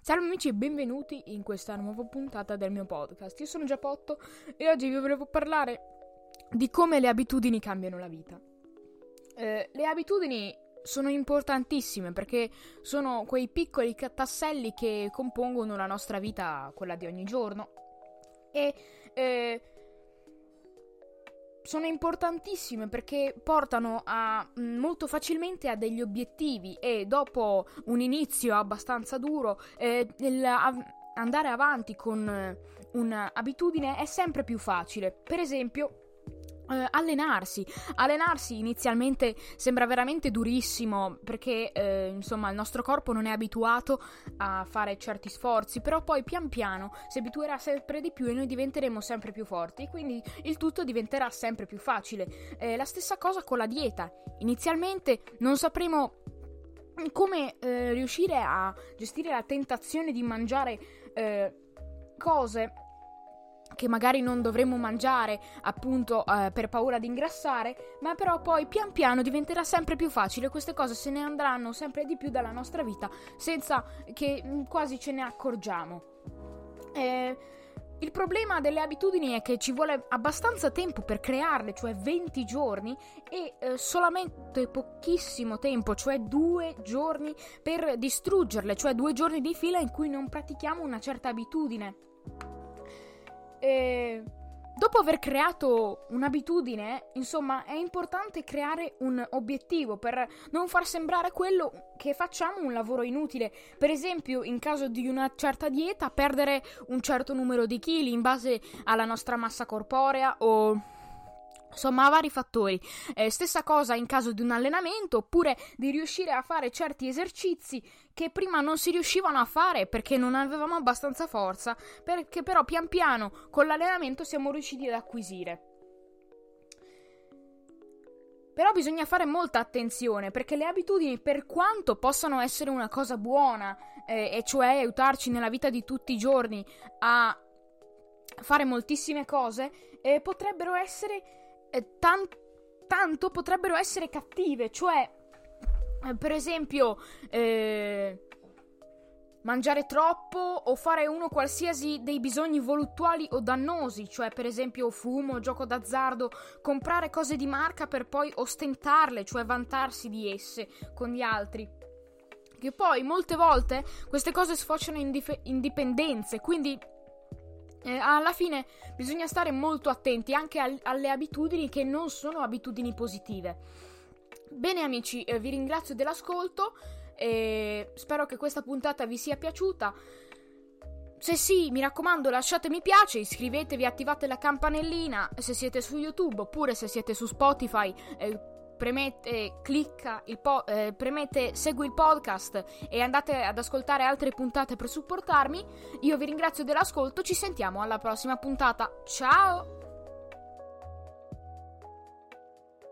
Salve amici e benvenuti in questa nuova puntata del mio podcast. Io sono Giappotto e oggi vi volevo parlare di come le abitudini cambiano la vita. Eh, le abitudini sono importantissime perché sono quei piccoli tasselli che compongono la nostra vita, quella di ogni giorno. E eh, sono importantissime perché portano a, mm, molto facilmente a degli obiettivi e dopo un inizio abbastanza duro eh, il, a, andare avanti con eh, un'abitudine è sempre più facile. Per esempio, Uh, allenarsi. Allenarsi inizialmente sembra veramente durissimo perché uh, insomma il nostro corpo non è abituato a fare certi sforzi, però poi pian piano si abituerà sempre di più e noi diventeremo sempre più forti quindi il tutto diventerà sempre più facile. Eh, la stessa cosa con la dieta. Inizialmente non sapremo come eh, riuscire a gestire la tentazione di mangiare eh, cose che magari non dovremmo mangiare appunto eh, per paura di ingrassare, ma però poi pian piano diventerà sempre più facile, queste cose se ne andranno sempre di più dalla nostra vita senza che mm, quasi ce ne accorgiamo. Eh, il problema delle abitudini è che ci vuole abbastanza tempo per crearle, cioè 20 giorni, e eh, solamente pochissimo tempo, cioè due giorni per distruggerle, cioè due giorni di fila in cui non pratichiamo una certa abitudine. E dopo aver creato un'abitudine, insomma, è importante creare un obiettivo per non far sembrare quello che facciamo un lavoro inutile. Per esempio, in caso di una certa dieta, perdere un certo numero di chili in base alla nostra massa corporea o Insomma, vari fattori. Eh, stessa cosa in caso di un allenamento, oppure di riuscire a fare certi esercizi che prima non si riuscivano a fare perché non avevamo abbastanza forza, perché però pian piano con l'allenamento siamo riusciti ad acquisire. Però bisogna fare molta attenzione perché le abitudini, per quanto possano essere una cosa buona, eh, e cioè aiutarci nella vita di tutti i giorni a fare moltissime cose, eh, potrebbero essere eh, tan- tanto potrebbero essere cattive, cioè eh, per esempio eh, mangiare troppo o fare uno qualsiasi dei bisogni voluttuali o dannosi, cioè per esempio fumo, gioco d'azzardo, comprare cose di marca per poi ostentarle, cioè vantarsi di esse con gli altri. Che poi molte volte queste cose sfociano in, dif- in dipendenze, quindi eh, alla fine bisogna stare molto attenti anche al- alle abitudini che non sono abitudini positive. Bene amici, eh, vi ringrazio dell'ascolto e spero che questa puntata vi sia piaciuta. Se sì, mi raccomando, lasciate mi piace, iscrivetevi, attivate la campanellina se siete su YouTube oppure se siete su Spotify. Eh, premette, clicca il po- eh, premette segui il podcast e andate ad ascoltare altre puntate per supportarmi. Io vi ringrazio dell'ascolto, ci sentiamo alla prossima puntata. Ciao!